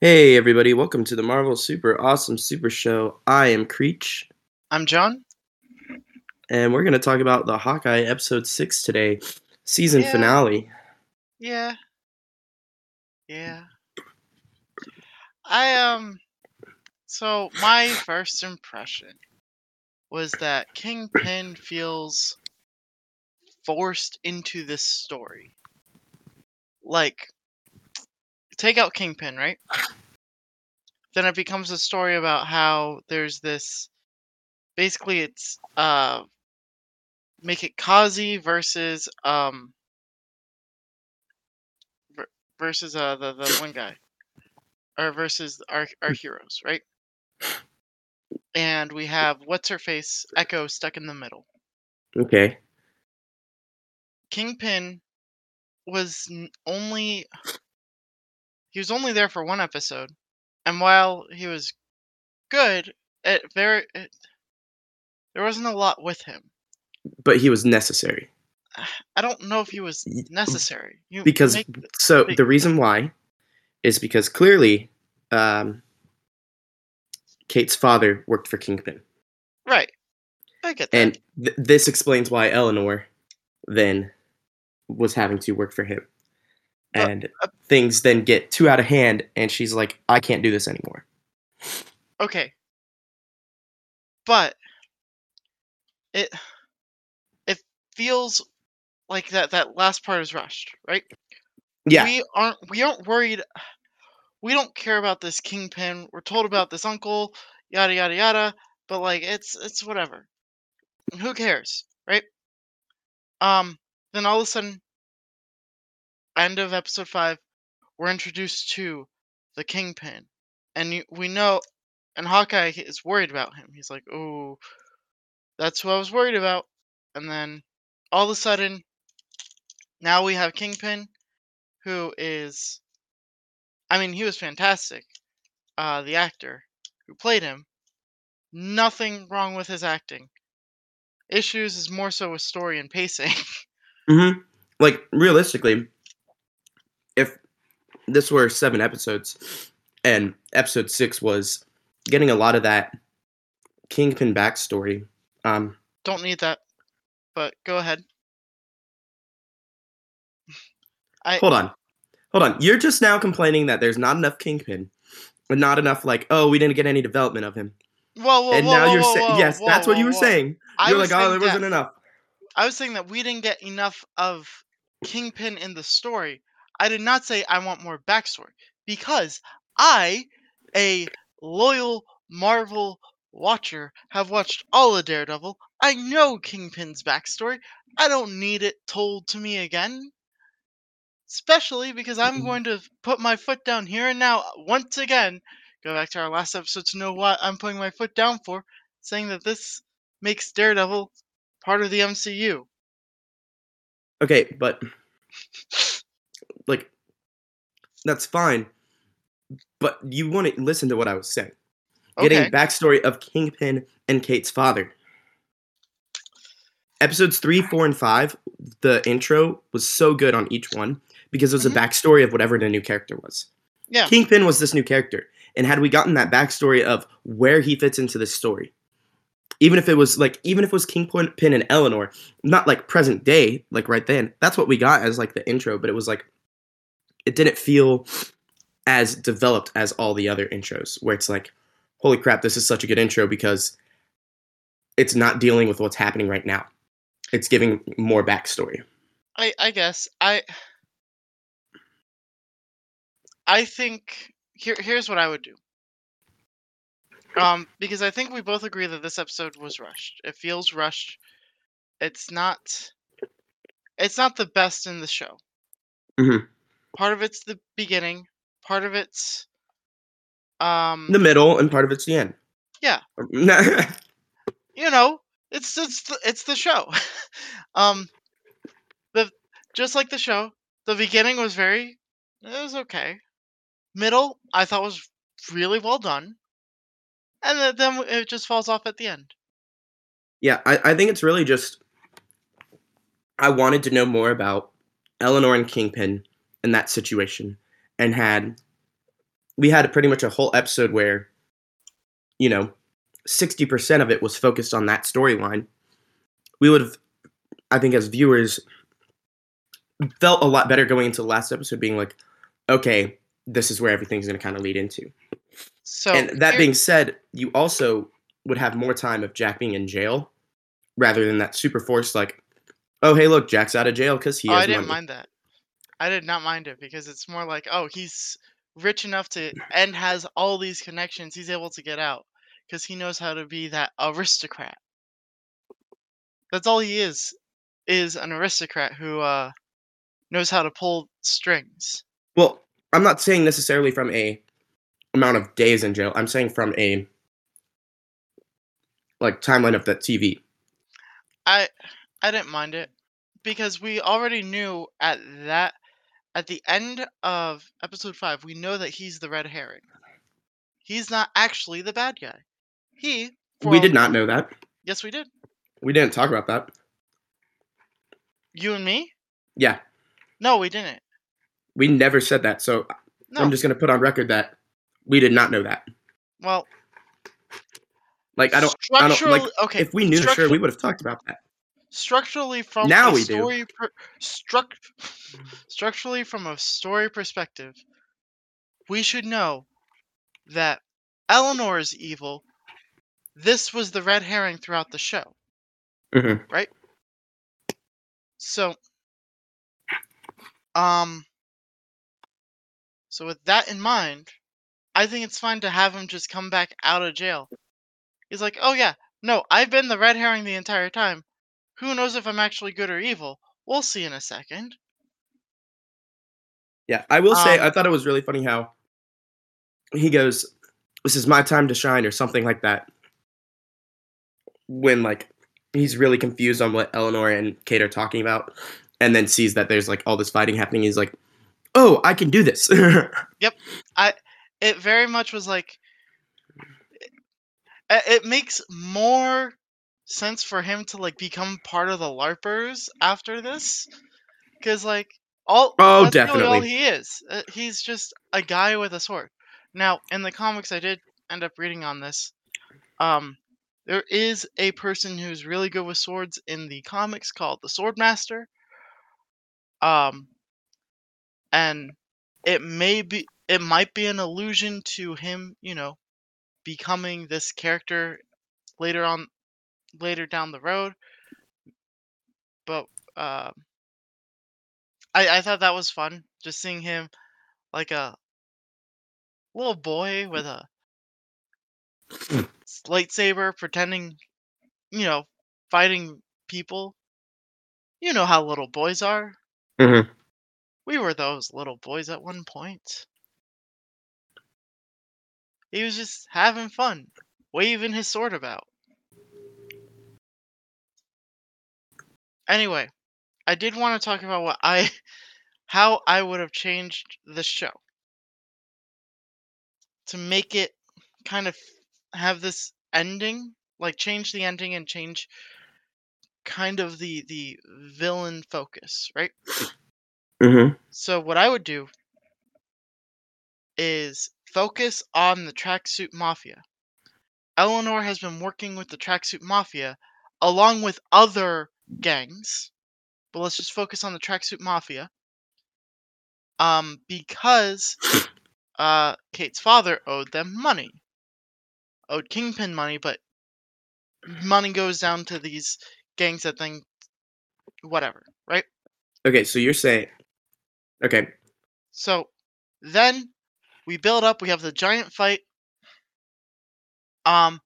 Hey everybody, welcome to the Marvel Super Awesome Super Show. I am Creech, I'm John. and we're going to talk about the Hawkeye episode 6 today, season Yeah. finale. Yeah. Yeah. I um so my first impression was that Kingpin feels forced into this story. Like take out Kingpin, right? Then it becomes a story about how there's this basically it's uh make it Kazi versus um versus uh the, the one guy or versus our our heroes, right? And we have what's her face Echo stuck in the middle. Okay. Kingpin was only he was only there for one episode, and while he was good, it very it, there wasn't a lot with him. But he was necessary. I don't know if he was necessary. You Because, make- so big- the reason why is because clearly um, Kate's father worked for Kingpin. right, I get that. And th- this explains why Eleanor then was having to work for him. But, And uh, things then get too out of hand, and she's like, I can't do this anymore. okay, but it it feels like that that last part is rushed, right? Yeah. we aren't we aren't worried we don't care about this kingpin we're told about this uncle yada yada yada but like it's it's whatever who cares right um then all of a sudden end of episode five we're introduced to the kingpin and we know and hawkeye is worried about him he's like oh that's who i was worried about and then all of a sudden now we have kingpin who is I mean he was fantastic. Uh the actor who played him. Nothing wrong with his acting. Issues is more so with story and pacing. Mm-hmm. Like realistically, this were seven episodes, and episode six was getting a lot of that Kingpin backstory, um, Don't need that. But go ahead. I hold on, hold on. You're just now complaining that there's not enough Kingpin, and not enough like, oh, we didn't get any development of him, whoa whoa and whoa, now whoa, you're whoa, saying, whoa, yes, whoa, that's what you were saying. You're like, oh, there wasn't enough. I was saying that we didn't get enough of Kingpin in the story. I did not say I want more backstory because I, a loyal Marvel watcher, have watched all of Daredevil. I know Kingpin's backstory. I don't need it told to me again. Especially because I'm Mm. going to put my foot down here and now once again. Go back to our last episode to know what I'm putting my foot down for, saying that this makes Daredevil part of the MCU. Okay, but like that's fine. But you want to listen to what I was saying. Getting backstory of Kingpin and Kate's father. Episodes three, four, and five, the intro was so good on each one because it was Mhm. a backstory of whatever the new character was. Yeah. Kingpin was this new character. And had we gotten that backstory of where he fits into this story, even if it was like, even if it was Kingpin Pin and Eleanor, not like present day, like right then, that's what we got as like the intro, but it was like, it didn't feel as developed as all the other intros, where it's like, holy crap, this is such a good intro because it's not dealing with what's happening right now. It's giving more backstory. I I guess I I think here here's what I would do. Um because I think we both agree that this episode was rushed. It feels rushed. It's not it's not the best in the show. Mhm. Part of it's the beginning, part of it's um The middle and part of it's the end. Yeah. you know, it's it's the, it's the show. um, the just like the show, the beginning was very, it was okay. Middle, I thought was really well done, and then, then it just falls off at the end. Yeah, I, I think it's really just I wanted to know more about Eleanor and Kingpin in that situation and had we had pretty much a whole episode where, you know, 60% of it was focused on that storyline, we would have, I think, as viewers, felt a lot better going into the last episode being like, okay, this is where everything's going to kind of lead into. So and that being said, you also would have more time of Jack being in jail rather than that super forced, like, oh, hey, look, Jack's out of jail because he oh, I didn't money. mind that. I did not mind it because it's more like, oh, he's rich enough to and has all these connections. He's able to get out because he knows how to be that aristocrat. That's all he is, is an aristocrat who uh, knows how to pull strings. Well, I'm not saying necessarily from a amount of days in jail. I'm saying from a like timeline of the TV. I I didn't mind it because we already knew at that at the end of episode 5 we know that he's the red herring. He's not actually the bad guy. He We did not know that. Yes, we did. We didn't talk about that. You and me? Yeah, No, we didn't. we never said that. So No. I'm just gonna put on record that we did not know that. well, Like I don't. I don't like. okay. If we knew, sure, we would have talked about that. Structurally from Now a we do. story per, struct, structurally from a story perspective we should know that eleanor is evil. This was the red herring throughout the show. Mhm. right? So um so with that in mind i think it's fine to have him just come back out of jail. He's like oh yeah. No i've been the red herring the entire time who knows if I'm actually good or evil? We'll see in a second. Yeah, I will say Um, I thought it was really funny how he goes, "This is my time to shine" or something like that. When like he's really confused on what Eleanor and Kate are talking about, and then sees that there's like all this fighting happening, he's like, "Oh, I can do this." Yep, I. It very much was like it, it makes more sense for him to like become part of the LARPers after this, because like all Oh, really all definitely. he is. Uh, he's just a guy with a sword. Now, in the comics, I did end up reading on this. Um, there is a person who's really good with swords in the comics called the Swordmaster. Um, and it may be, it might be an allusion to him, you know, becoming this character later on, later down the road. But um, I I thought that was fun, just seeing him like a little boy with a lightsaber, pretending, you know, fighting people. You know how little boys are. Mhm. We were those little boys at one point. He was just having fun, waving his sword about. Anyway, I did want to talk about what I how I would have changed the show to make it kind of have this ending, like change the ending and change kind of the the villain focus, right? Mhm. So what I would do is focus on the tracksuit mafia. Eleanor has been working with the tracksuit mafia along with other gangs, but let's just focus on the tracksuit mafia. Um, because uh, Kate's father owed them money, owed Kingpin money, but money goes down to these gangs that think whatever, right? Okay, so you're saying, okay, So then we build up. We have the giant fight. Um,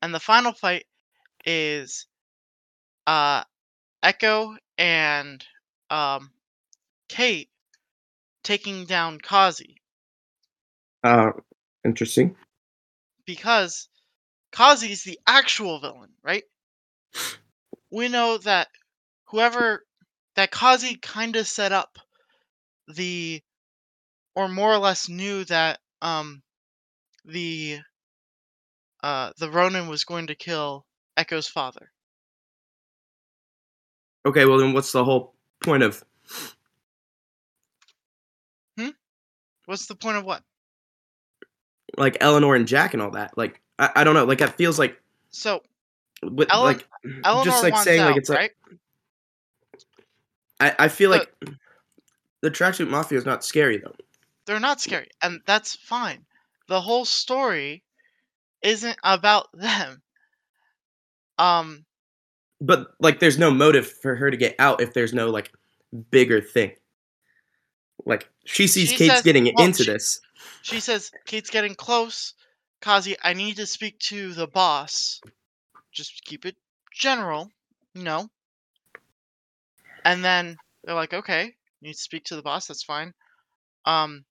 and the final fight is uh, Echo and um, Kate taking down Kazi uh, interesting. because Kazi's the actual villain, right? We know that whoever that Kazi kind of set up the or more or less knew that um the uh the Ronin was going to kill Echo's father. Okay, well then, what's the whole point of? Hmm. What's the point of what? like Eleanor and Jack and all that. Like I, I don't know. Like it feels like So with, Ellen- like Eleanor just like saying out, like it's like right? I, I feel But- like the tracksuit mafia is not scary though. They're not scary, and that's fine. The whole story isn't about them. Um, But like there's no motive for her to get out if there's no like bigger thing. Like she sees She Kate's says- getting well, into she- this. she says, Kate's getting close. Kazi, I need to speak to the boss. Just keep it general, you know? And then they're like, okay, you need to speak to the boss, that's fine. Um,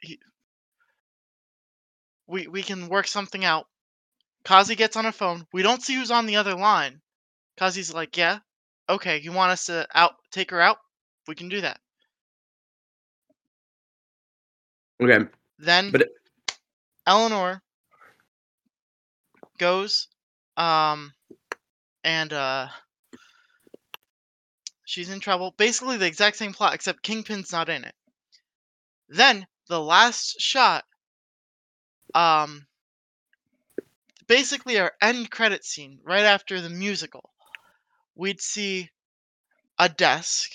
he, we, we can work something out. Kazi gets on a phone. We don't see who's on the other line. Kazi's like, yeah, okay, you want us to out take her out? We can do that. Okay. Then But it- Eleanor goes um and uh she's in trouble. Basically the exact same plot except Kingpin's not in it. Then the last shot um basically our end credit scene right after the musical. We'd see a desk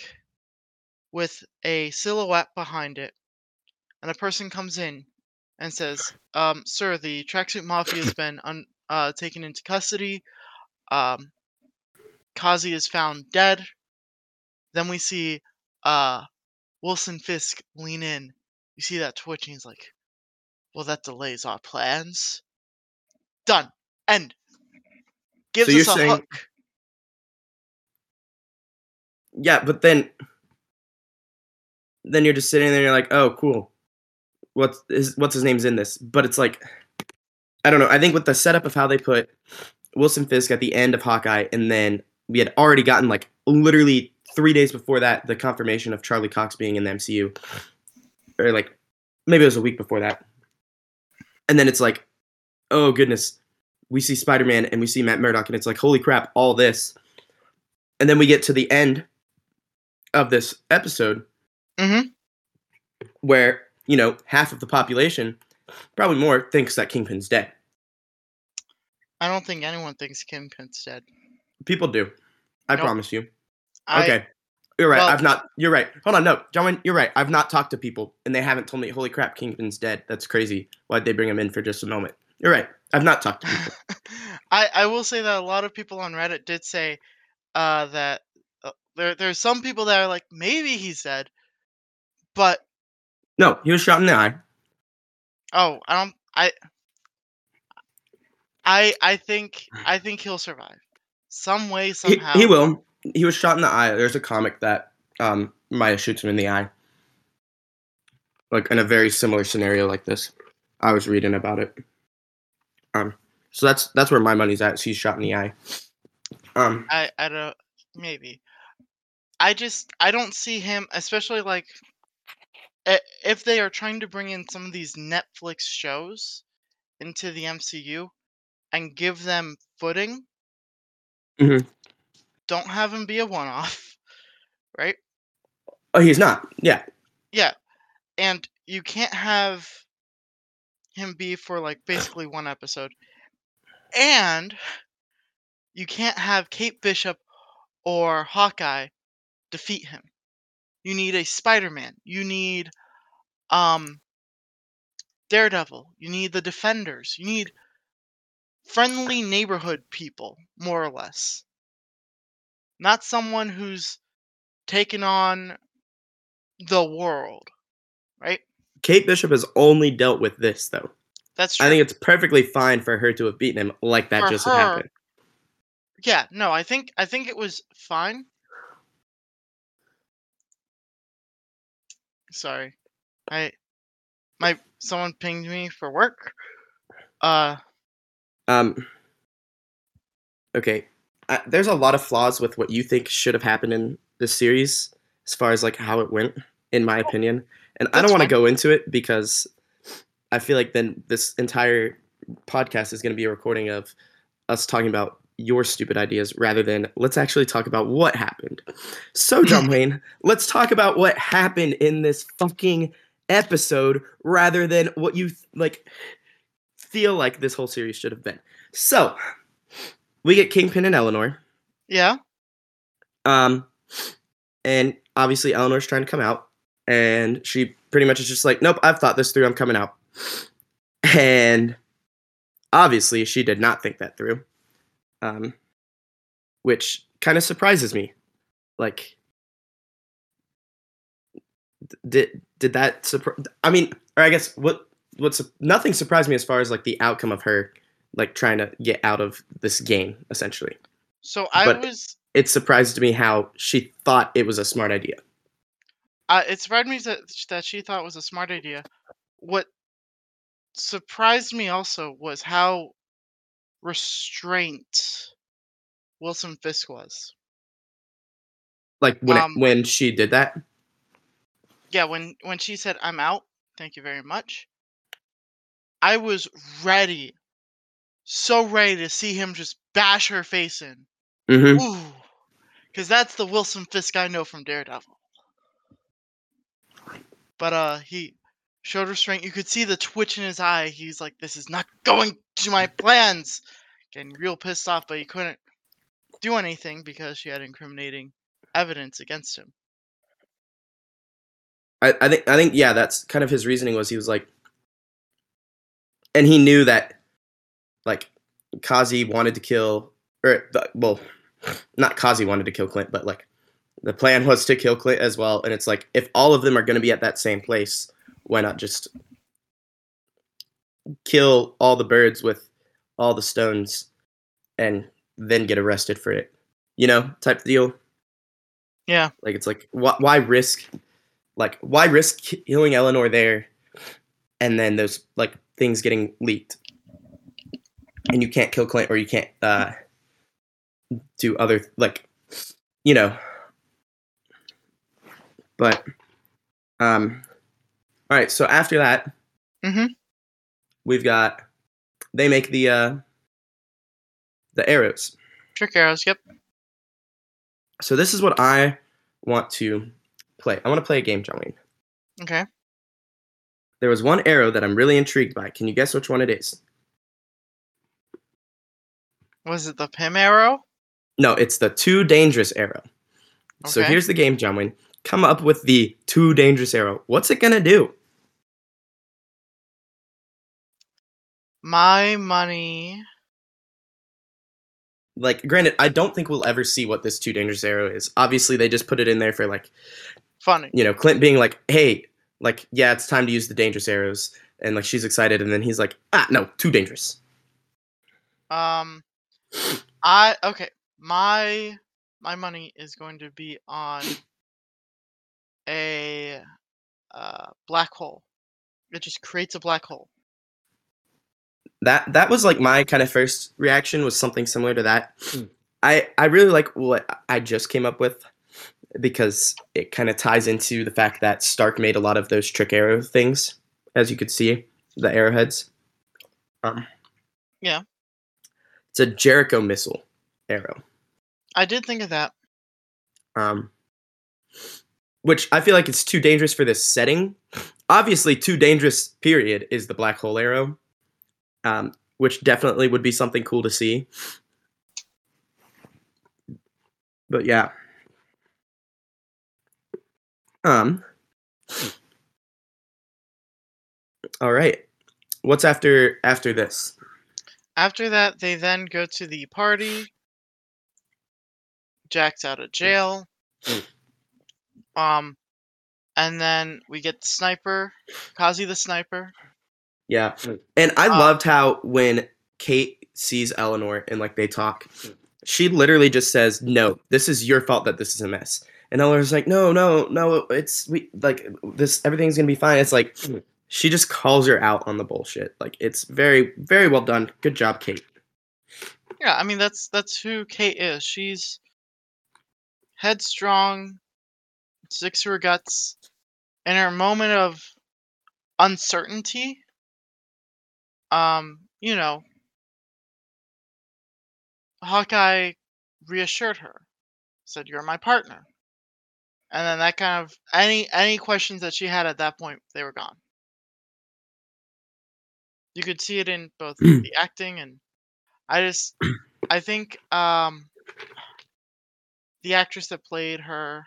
with a silhouette behind it and a person comes in and says, um, "Sir, the tracksuit mafia has been un- uh, taken into custody. Um, Kazi is found dead." Then we see uh, Wilson Fisk lean in. You see that twitch, and he's like, "Well, that delays our plans." Done. End. Gives you're us a saying- hook. Yeah, but then then you're just sitting there and you're like, oh cool. What's his what's his name's in this? But it's like I don't know. I think with the setup of how they put Wilson Fisk at the end of Hawkeye and then we had already gotten like literally three days before that the confirmation of Charlie Cox being in the MCU. Or like maybe it was a week before that. And then it's like, oh goodness, we see Spider Man and we see Matt Murdock, and it's like, holy crap, all this. And then we get to the end of this episode Mhm. where, you know, half of the population, probably more, thinks that Kingpin's dead. I don't think anyone thinks Kingpin's dead. People do. I Nope. promise you. I, Okay. You're right. well- I've not. You're right. Hold on. No, John, you're right. I've not talked to people, and they haven't told me, "Holy crap, Kingpin's dead." That's crazy. Why'd they bring him in for just a moment? You're right. I've not talked to people. I I will say that a lot of people on Reddit did say uh, that uh, there there's some people that are like maybe he's dead, but No, he was shot in the eye. oh I don't I I I think I think he'll survive some way He, somehow. he will. He was shot in the eye. There's a comic that um Maya shoots him in the eye, like in a very similar scenario like this. I was reading about it. Um, so that's that's where my money's at. He's shot in the eye. Um, I I don't maybe. I just I don't see him, especially like if they are trying to bring in some of these Netflix shows into the MCU and give them footing. Mhm. Don't have him be a one-off, right? oh, he's not. Yeah, Yeah, and you can't have him be for like basically one episode, and you can't have Kate Bishop or Hawkeye defeat him. You need a Spider-Man. You need um Daredevil. You need the Defenders. You need friendly neighborhood people, more or less. Not someone who's taken on the world, right? Kate Bishop has only dealt with this though. That's true. I think it's perfectly fine for her to have beaten him like that For just her, happened. yeah, no, I think I think it was fine. Sorry. I my someone pinged me for work. Uh Um. Okay, I, there's a lot of flaws with what you think should have happened in this series, as far as like how it went, in my opinion. And I don't want to go into it because I feel like then this entire podcast is going to be a recording of us talking about your stupid ideas rather than let's actually talk about what happened. So, John Wayne, let's talk about what happened in this fucking episode rather than what you like feel like this whole series should have been. So, we get Kingpin and Eleanor. Yeah. Um, and obviously Eleanor's trying to come out, and she pretty much is just like, "Nope, I've thought this through. I'm coming out." And obviously, she did not think that through, um, which kind of surprises me. Like, did did that surprise? I mean, or I guess what what's nothing surprised me as far as like the outcome of her like trying to get out of this game essentially. So I But- was. It surprised me how she thought it was a smart idea. Uh, it surprised me that that she thought was a smart idea. What surprised me also was how restraint Wilson Fisk was. Like when Um, it, when she did that. Yeah, when when she said I'm out, thank you very much. I was ready, so ready to see him just bash her face in. hmm Ooh, because that's the Wilson Fisk I know from Daredevil. But uh, he showed restraint. You could see the twitch in his eye. He's like, "This is not going to my plans." Getting real pissed off, but he couldn't do anything because she had incriminating evidence against him. I, I think I think yeah, that's kind of his reasoning was he was like, and he knew that, like, Kazi wanted to kill, or well, not Kazi wanted to kill Clint, but like, the plan was to kill Clint as well. And it's like, if all of them are going to be at that same place, why not just kill all the birds with all the stones, and then get arrested for it, you know, type deal. Yeah. Like it's like why, why risk like why risk killing Eleanor there and then those like things getting leaked and you can't kill Clint or you can't uh do other like you know but um all right so after that Mhm. we've got they make the uh the arrows Trick arrows. Yep. so this is what I want to play I want to play a game John Wayne Okay. There was one arrow that I'm really intrigued by. Can you guess which one it is? Was it the Pym arrow? No, it's the too dangerous arrow. Okay. So here's the game, John Wayne. Come up with the too dangerous arrow. What's it gonna do? My money. Like, granted, I don't think we'll ever see what this too dangerous arrow is. Obviously, they just put it in there for like, Funny. you know, Clint being like, "Hey, like, yeah, it's time to use the dangerous arrows," and like she's excited, and then he's like, "Ah, no, too dangerous." Um, I okay. My my money is going to be on a uh, black hole. It just creates a black hole. That that was like my kind of first reaction was something similar to that. I I really like what I just came up with because it kind of ties into the fact that Stark made a lot of those trick arrow things, as you could see, the arrowheads. Um, Yeah. it's a Jericho missile arrow. I did think of that. Um, which I feel like it's too dangerous for this setting. Obviously, too dangerous. Period is the black hole arrow, um, which definitely would be something cool to see. But yeah. Um. All right. What's after after this? After that, they then go to the party. Jack's out of jail. Um, and then we get the sniper, Kazi the sniper. Yeah. And I Uh, loved how when Kate sees Eleanor and like they talk, she literally just says, "No, this is your fault that this is a mess." And Eleanor's like, "No, no, no, it's we like this everything's going to be fine." It's like she just calls her out on the bullshit. Like it's very very well done. Good job, Kate. Yeah, I mean that's that's who Kate is. She's headstrong, sticks to her guts. In her moment of uncertainty, um, you know, Hawkeye reassured her, said, "You're my partner." And then that kind of any any questions that she had at that point, they were gone. You could see it in both the acting and I just I think um the actress that played her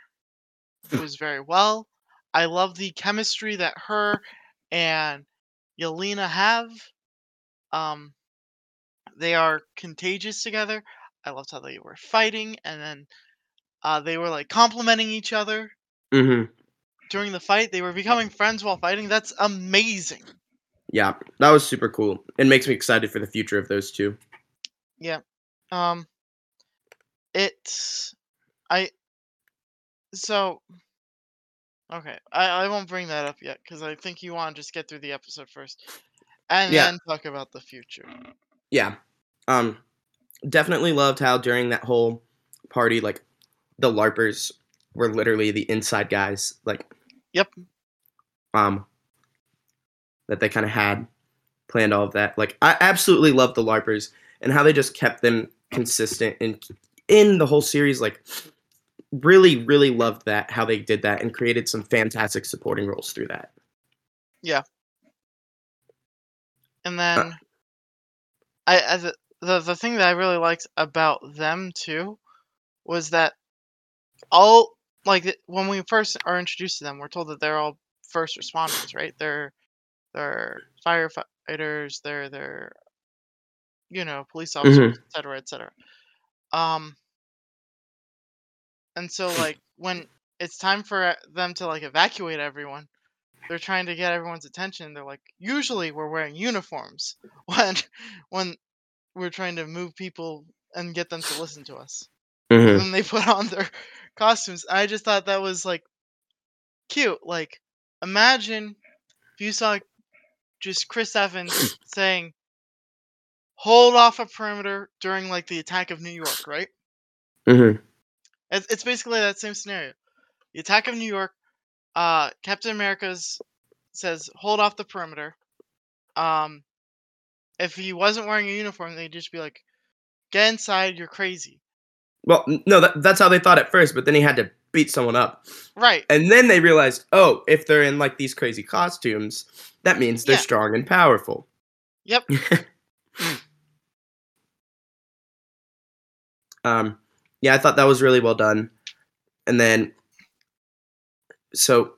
was very well. I love the chemistry that her and Yelena have. Um, they are contagious together. I loved how they were fighting, and then uh, they were like complimenting each other Mm-hmm. during the fight. They were becoming friends while fighting. That's amazing. Yeah, that was super cool. It makes me excited for the future of those two. Yeah. Um. It's I. So. Okay, I I won't bring that up yet because I think you want to just get through the episode first, and Yeah. then talk about the future. Yeah. Um definitely loved how during that whole party like the larpers were literally the inside guys like Yep. um that they kind of had planned all of that. Like I absolutely love the larpers and how they just kept them consistent and in the whole series like really really loved that how they did that and created some fantastic supporting roles through that. And then I as a, the the thing that I really liked about them too was that all like when we first are introduced to them, we're told that they're all first responders, right? They're they're firefighters, they're they're you know police officers, et cetera, et cetera. Um, and so like when it's time for uh, them to like evacuate everyone, they're trying to get everyone's attention. They're like, usually we're wearing uniforms when when we're trying to move people and get them to listen to us. Mhm. And then they put on their costumes. I just thought that was like cute. Like, imagine if you saw just Chris Evans saying, "Hold off a perimeter during like the attack of New York," right? Mhm. It's, it's basically that same scenario. The attack of New York. Uh, Captain America's says, "Hold off the perimeter." Um, if he wasn't wearing a uniform, they'd just be like, "Get inside! You're crazy." Well, no, that, that's how they thought at first, but then he had to beat someone up. Right. And then they realized, oh, if they're in like these crazy costumes, that means they're Yeah. strong and powerful. Yep. um, yeah, I thought that was really well done. And then, so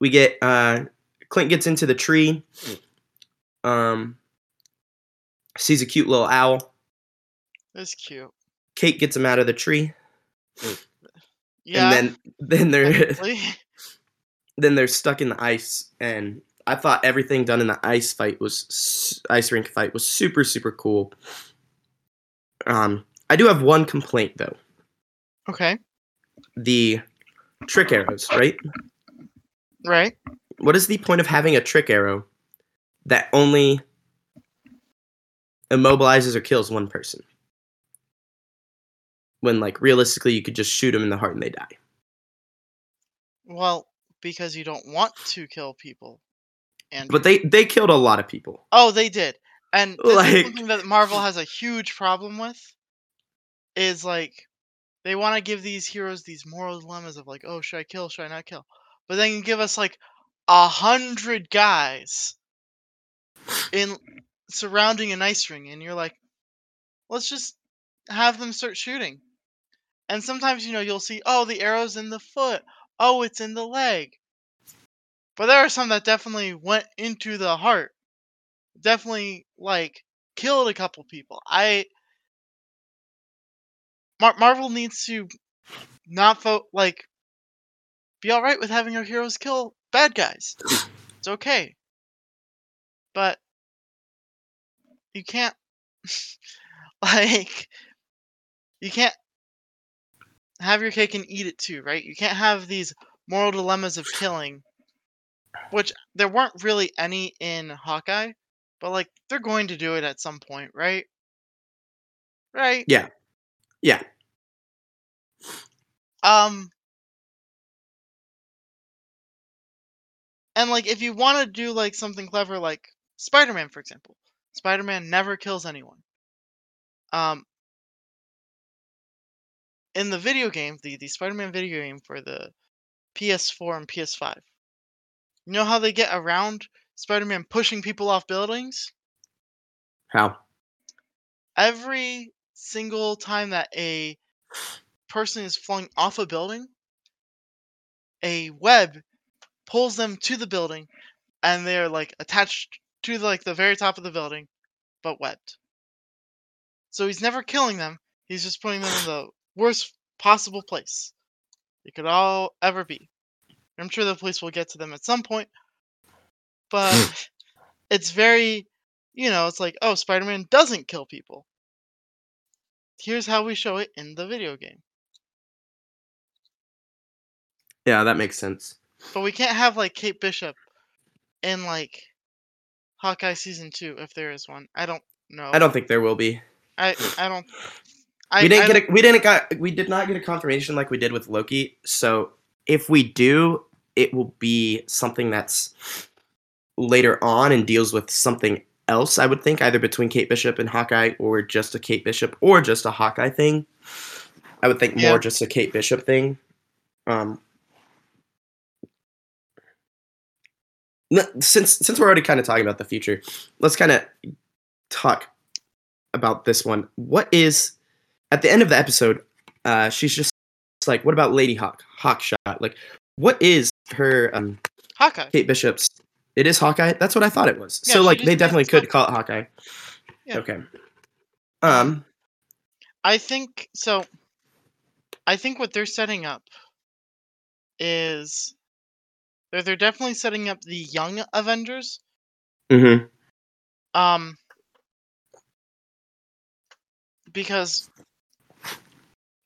we get uh, Clint gets into the tree, um, sees a cute little owl. That's cute. Kate gets him out of the tree, Yeah. and then then they're then they're stuck in the ice and i thought everything done in the ice fight was ice rink fight was super super cool um i do have one complaint though okay. the trick arrows right Right. what is the point of having a trick arrow that only immobilizes or kills one person when like realistically you could just shoot them in the heart and they die Well, because you don't want to kill people. And but they they killed a lot of people oh, they did, and Like- something that Marvel has a huge problem with. Is like they want to give these heroes these moral dilemmas of like, oh, should I kill? Should I not kill? But then you give us like a hundred guys in surrounding an ice ring, and you're like, let's just have them start shooting. And sometimes you know you'll see, oh, the arrow's in the foot. Oh, it's in the leg. But there are some that definitely went into the heart. Definitely like killed a couple people. I Mar- Marvel needs to not vote like be all right with having our heroes kill bad guys. It's okay. But you can't like you can't have your cake and eat it too, right? You can't have these moral dilemmas of killing which there weren't really any in Hawkeye, but like they're going to do it at some point, right? Right? yeah yeah Um And like if you want to do like something clever like Spider-Man for example. Spider-Man never kills anyone. Um in the video game, the the Spider-Man video game for the PS4 and PS5. You know how they get around Spider-Man pushing people off buildings? How? Every single time that a person is flung off a building, a web pulls them to the building and they're like attached to like the very top of the building but webbed. So he's never killing them. He's just putting them in the worst possible place it could all ever be. I'm sure the police will get to them at some point, but it's very, you know, it's like, oh, Spider Man doesn't kill people. Here's how we show it in the video game. Yeah, that makes sense. But we can't have like Kate Bishop in like Hawkeye season two if there is one. I don't know. I don't think there will be. I I don't. I, we didn't I get don't- a, we didn't got we did not get a confirmation like we did with Loki. So if we do, it will be something that's later on and deals with something else. I would think either between Kate Bishop and Hawkeye, or just a Kate Bishop, or just a Hawkeye thing. I would think more just a Kate Bishop thing. Um, since since we're already kind of talking about the future, let's kind of talk about this one. What is at the end of the episode? Uh, she's just like, "What about Lady Hawk? Hawkshot? Like, what is her um Hawkeye. Kate Bishop's? It is Hawkeye. That's what I thought it was. Yeah, so like, they definitely could call it Hawkeye. Yeah. Okay. Um. I think so. I think what they're setting up is they're they're definitely setting up the young Avengers. mhm. Um, because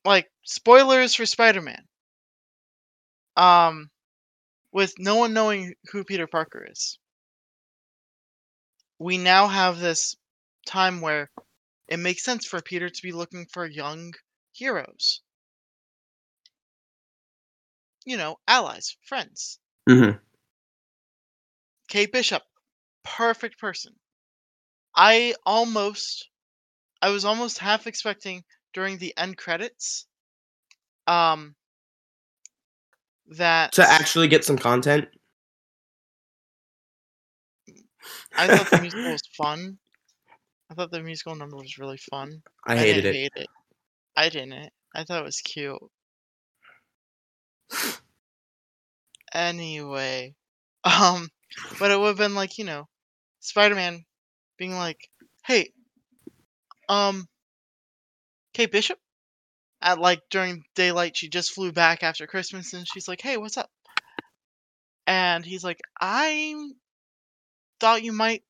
like spoilers for Spider-Man. Um, with no one knowing who Peter Parker is, we now have this time where it makes sense for Peter to be looking for young heroes. You know, allies, friends. Mhm. Kate Bishop, perfect person. I almost, I was almost half expecting during the end credits, um, that To actually get some content. I thought the musical was fun. I thought the musical number was really fun. I hated didn't it. hate it. I didn't. I thought it was cute. Anyway, um, but it would have been like you know, Spider-Man being like, "Hey, um, Kate Bishop." At like during daylight, she just flew back after Christmas, and she's like, "Hey, what's up?" And he's like, "I thought you might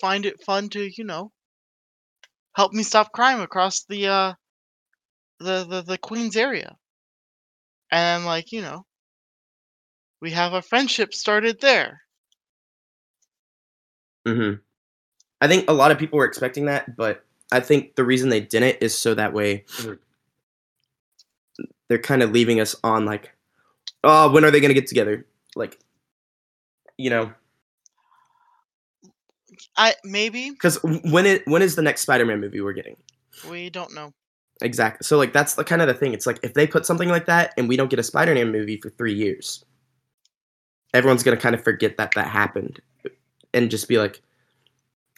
find it fun to, you know, help me stop crime across the uh the the, the Queens area. And like, you know, we have a friendship started there. hmm I think a lot of people were expecting that, but I think the reason they didn't is so that way they're kind of leaving us on like, oh, when are they gonna get together? Like, you know, I maybe because when it when is the next Spider-Man movie we're getting? we don't know. Exactly. So like that's the kind of the thing. It's like if they put something like that and we don't get a Spider-Man movie for three years, everyone's gonna kind of forget that that happened, and just be like,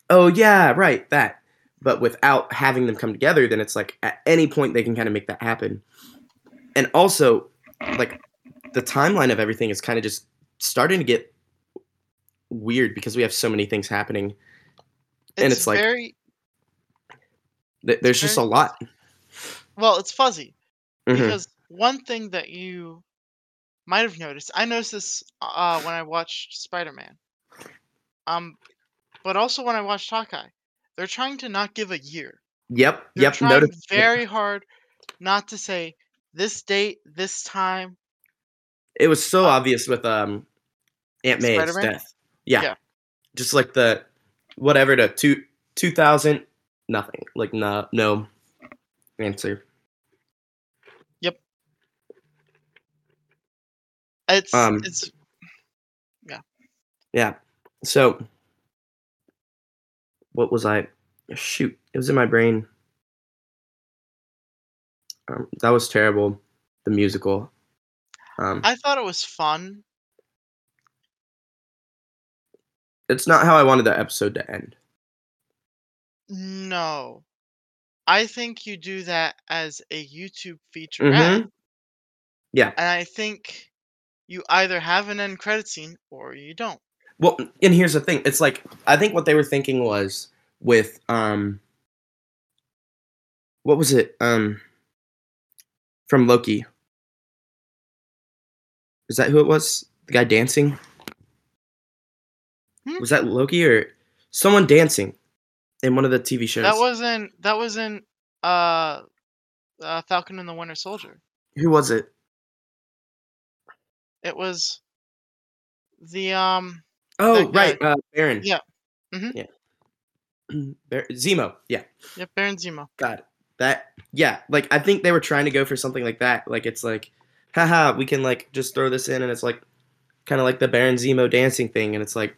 "Oh yeah, right, that." But without having them come together, then it's like at any point they can kind of make that happen. And also, like the timeline of everything is kind of just starting to get weird because we have so many things happening. And it's like- very Th- There's just a lot. well, it's fuzzy. Mhm. Because one thing that you might have noticed, I noticed this uh, when I watched Spider Man. Um, but also when I watched Hawkeye, they're trying to not give a year. Yep. They're Yep. trying very hard not to say this date, this time. It was so Uh, obvious with um Aunt May's Spider-Man? death. Yeah. Yeah. Just like the whatever to two two thousand nothing. Like no no answer. Yep. It's Um, it's yeah. Yeah. So what was I shoot, it was in my brain. Um, that was terrible. The musical. Um, I thought it was fun. it's not how I wanted the episode to end. No. I think you do that as a YouTube feature Mhm. Yeah. and I think you either have an end credit scene or you don't. Well, and here's the thing. It's like I think what they were thinking was with um what was it? Um from Loki. Is that who it was? The guy dancing? Hmm? Was that Loki or someone dancing in one of the TV shows? That wasn't that wasn't uh, uh Falcon and the Winter Soldier. who was it? It was the um Oh, right, uh, Baron. Yeah. Mhm. Yeah. Bar- Zemo. Yeah. yeah, Baron Zemo. Got it. That yeah, like I think they were trying to go for something like that. Like it's like, haha, we can like just throw this in, and it's like kind of like the Baron Zemo dancing thing, and it's like,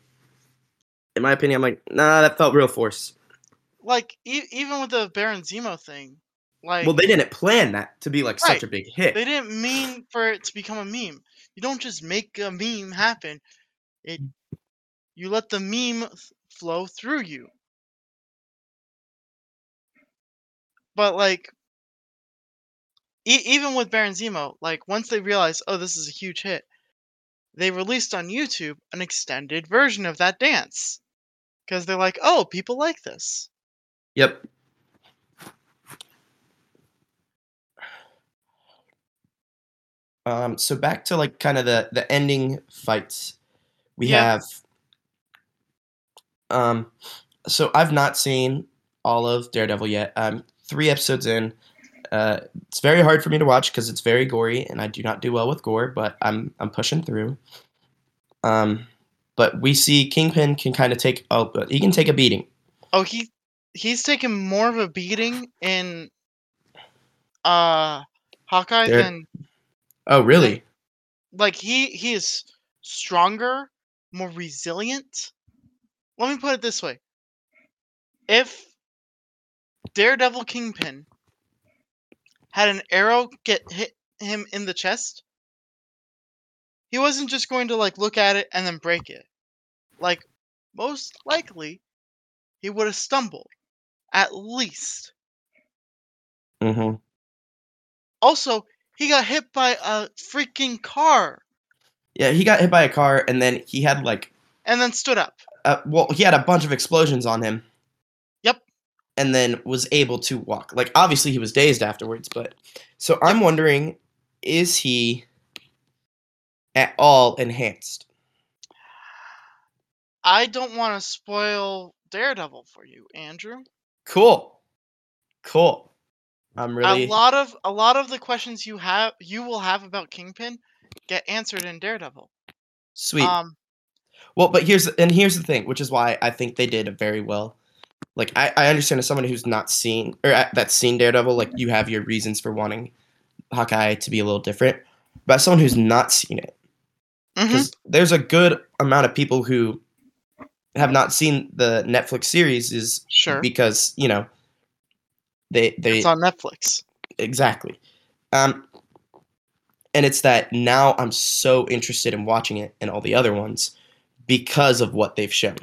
in my opinion, I'm like, nah, that felt real forced. Like e- even with the Baron Zemo thing, like Well, they didn't plan that to be like Right. such a big hit. they didn't mean for it to become a meme. You don't just make a meme happen. It you let the meme flow through you. But like e- even with Baron Zemo, like once they realized, oh, this is a huge hit, they released on YouTube an extended version of that dance because they're like, oh, people like this. Yep. Um, so back to like kind of the the ending fights. We Yeah. have um so I've not seen all of Daredevil yet. I'm three episodes in. Uh, it's very hard for me to watch because it's very gory and I do not do well with gore, but I'm I'm pushing through. Um, but we see Kingpin can kind of take oh, he can take a beating. Oh, he he's taken more of a beating in uh Hawkeye than Oh, really? like he he is stronger, more resilient. Let me put it this way. If Daredevil Kingpin had an arrow get hit him in the chest, he wasn't just going to like look at it and then break it. Like most likely he would have stumbled at least. Mm-hmm. Also, he got hit by a freaking car Yeah, he got hit by a car and then he had like and then stood up. uh, well, he had a bunch of explosions on him. And then was able to walk. Like obviously he was dazed afterwards, but so I'm wondering is he at all enhanced? I don't want to spoil Daredevil for you, Andrew. Cool. Cool. I'm really A lot of a lot of the questions you have you will have about Kingpin get answered in Daredevil. sweet. Um Well, but here's and here's the thing, which is why I think they did it very well. Like I, I understand as someone who's not seen or uh, that's seen Daredevil, like you have your reasons for wanting Hawkeye to be a little different. But as someone who's not seen it, because there's a good amount of people who have not seen the Netflix series, is sure. because you know they they it's on Netflix. exactly, um, and it's that now I'm so interested in watching it and all the other ones because of what they've shown.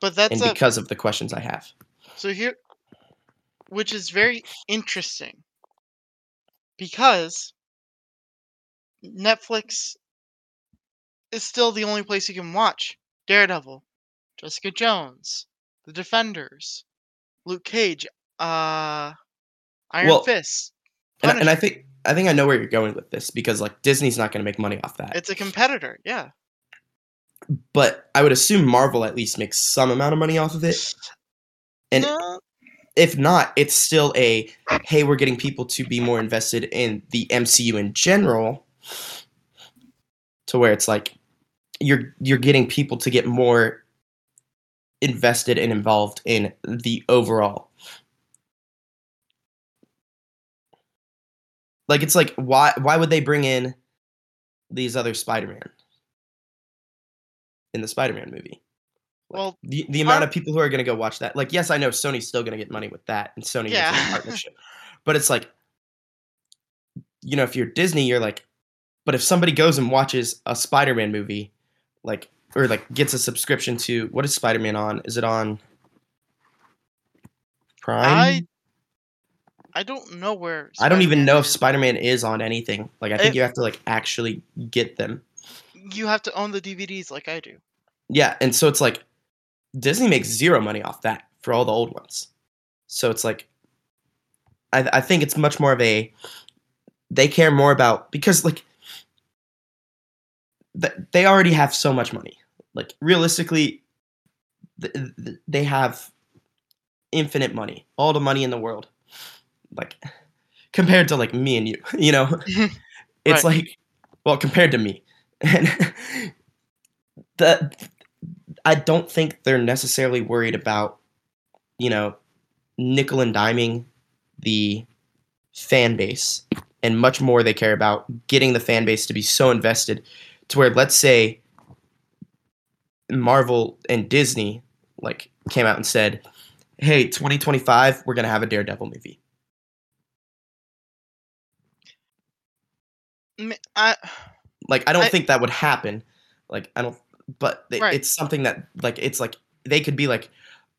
But that's and a because of the questions I have. so here which is very interesting because Netflix is still the only place you can watch Daredevil, Jessica Jones, The Defenders, Luke Cage, uh Iron Well, Fist. And, and I think I think I know where you're going with this because like Disney's not going to make money off that. It's a competitor, yeah. But I would assume Marvel at least makes some amount of money off of it. And no, if not, it's still a hey, we're getting people to be more invested in the MCU in general to where it's like you're you're getting people to get more invested and involved in the overall. Like it's like why why would they bring in these other spider-man in the spider-man movie Like, Well, the, the amount of people who are going to go watch that like yes i know sony's still going to get money with that and sony Yeah. is in a partnership but it's like you know, if you're Disney, you're like, but if somebody goes and watches a Spider-Man movie, like or like gets a subscription to what is Spider-Man on? Is it on Prime? I I don't know where. I don't even Spider-Man know if. Spider-Man is on anything. Like I think It- you have to like actually get them. You have to own the DVDs like I do. Yeah, and so it's like Disney makes zero money off that for all the old ones. So it's like I, I think it's much more of a they care more about because like th- they already have so much money. Like realistically, th- th- they have infinite money, all the money in the world. Like compared to like me and you, you know, it's Right. like well compared to me, and I don't think they're necessarily worried about you know nickel and diming the fan base and much more they care about getting the fan base to be so invested to where let's say Marvel and Disney like came out and said, "Hey, 2025, we're going to have a Daredevil movie." I, Like I don't I- think that would happen. Like I don't but it, Right. it's something that like it's like they could be like,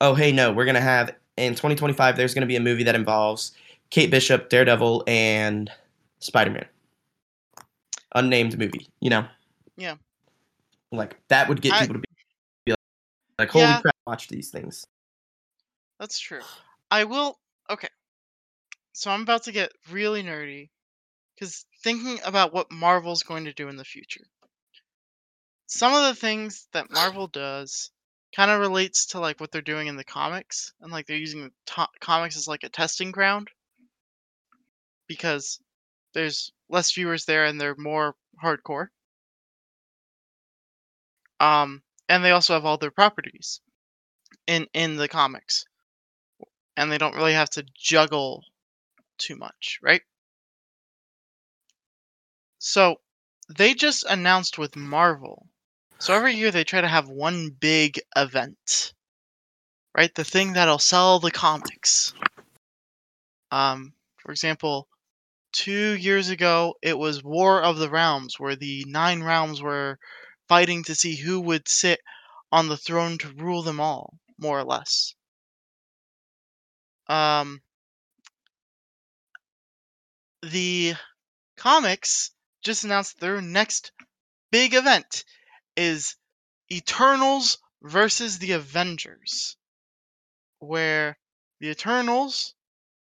"Oh, hey, no, we're going to have in 2025 there's going to be a movie that involves Kate Bishop, Daredevil and Spider-Man." Unnamed movie, you know. Yeah. Like that would get I- people to be like, like holy Yeah. crap, watch these things. That's true. I will. Okay. So I'm about to get really nerdy because thinking about what Marvel's going to do in the future. Some of the things that Marvel does kind of relates to like what they're doing in the comics, and like they're using the to- comics as like a testing ground because there's less viewers there and they're more hardcore. Um, and they also have all their properties in in the comics and they don't really have to juggle too much, right? So they just announced with Marvel. So every year they try to have one big event, right? The thing that'll sell the comics. Um, for example, two years ago it was War of the Realms, where the nine realms were fighting to see who would sit on the throne to rule them all, more or less. Um, the comics just announced their next big event is Eternals versus the Avengers, where the Eternals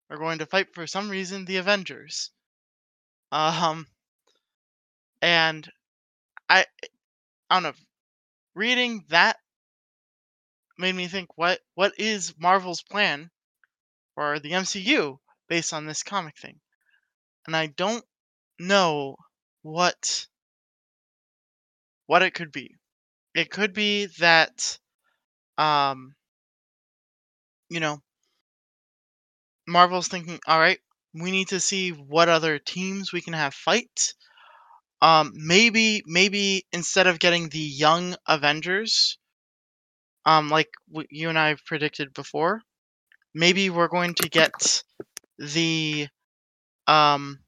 are going to fight for some reason the Avengers. Um, and I, I don't know. Reading that made me think, what what is Marvel's plan for the MCU based on this comic thing? And I don't know what what it could be. It could be that um you know Marvel's thinking, all right, we need to see what other teams we can have fight. Um maybe maybe instead of getting the young Avengers um like w- you and I have predicted before, maybe we're going to get the um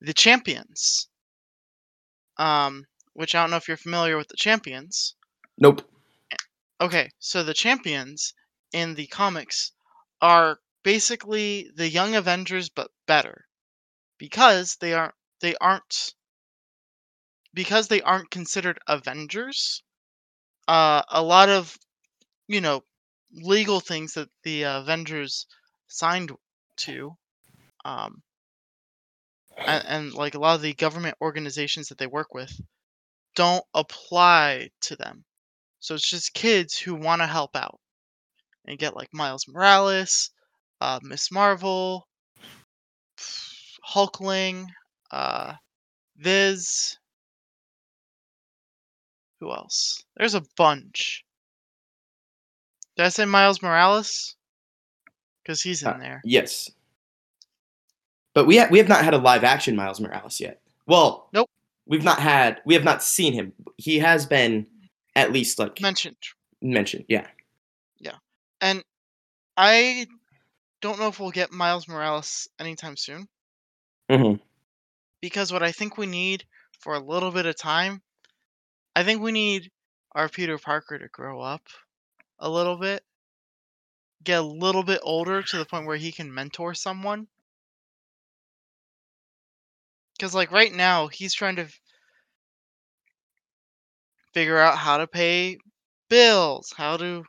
the champions. Um which i don't know if you're familiar with the champions. Nope. okay so the champions in the comics are basically the young avengers but better. Because they aren't they aren't because they aren't considered avengers uh a lot of you know legal things that the avengers signed to um and, and like a lot of the government organizations that they work with don't apply to them. So it's just kids who want to help out and get like Miles Morales, uh, Miss Marvel, Hulkling, uh, Viv. Who else? There's a bunch. Did I say Miles Morales? Because he's in Uh, there. Yes. But we ha- we have not had a live action Miles Morales yet. Well, Nope. We've not had we have not seen him. He has been at least like Mentioned. mentioned. Yeah. Yeah. And I don't know if we'll get Miles Morales anytime soon. Mm-hmm. because what I think we need for a little bit of time, I think we need our Peter Parker to grow up a little bit, get a little bit older to the point where he can mentor someone. Because, like, right now, he's trying to figure out how to pay bills, how to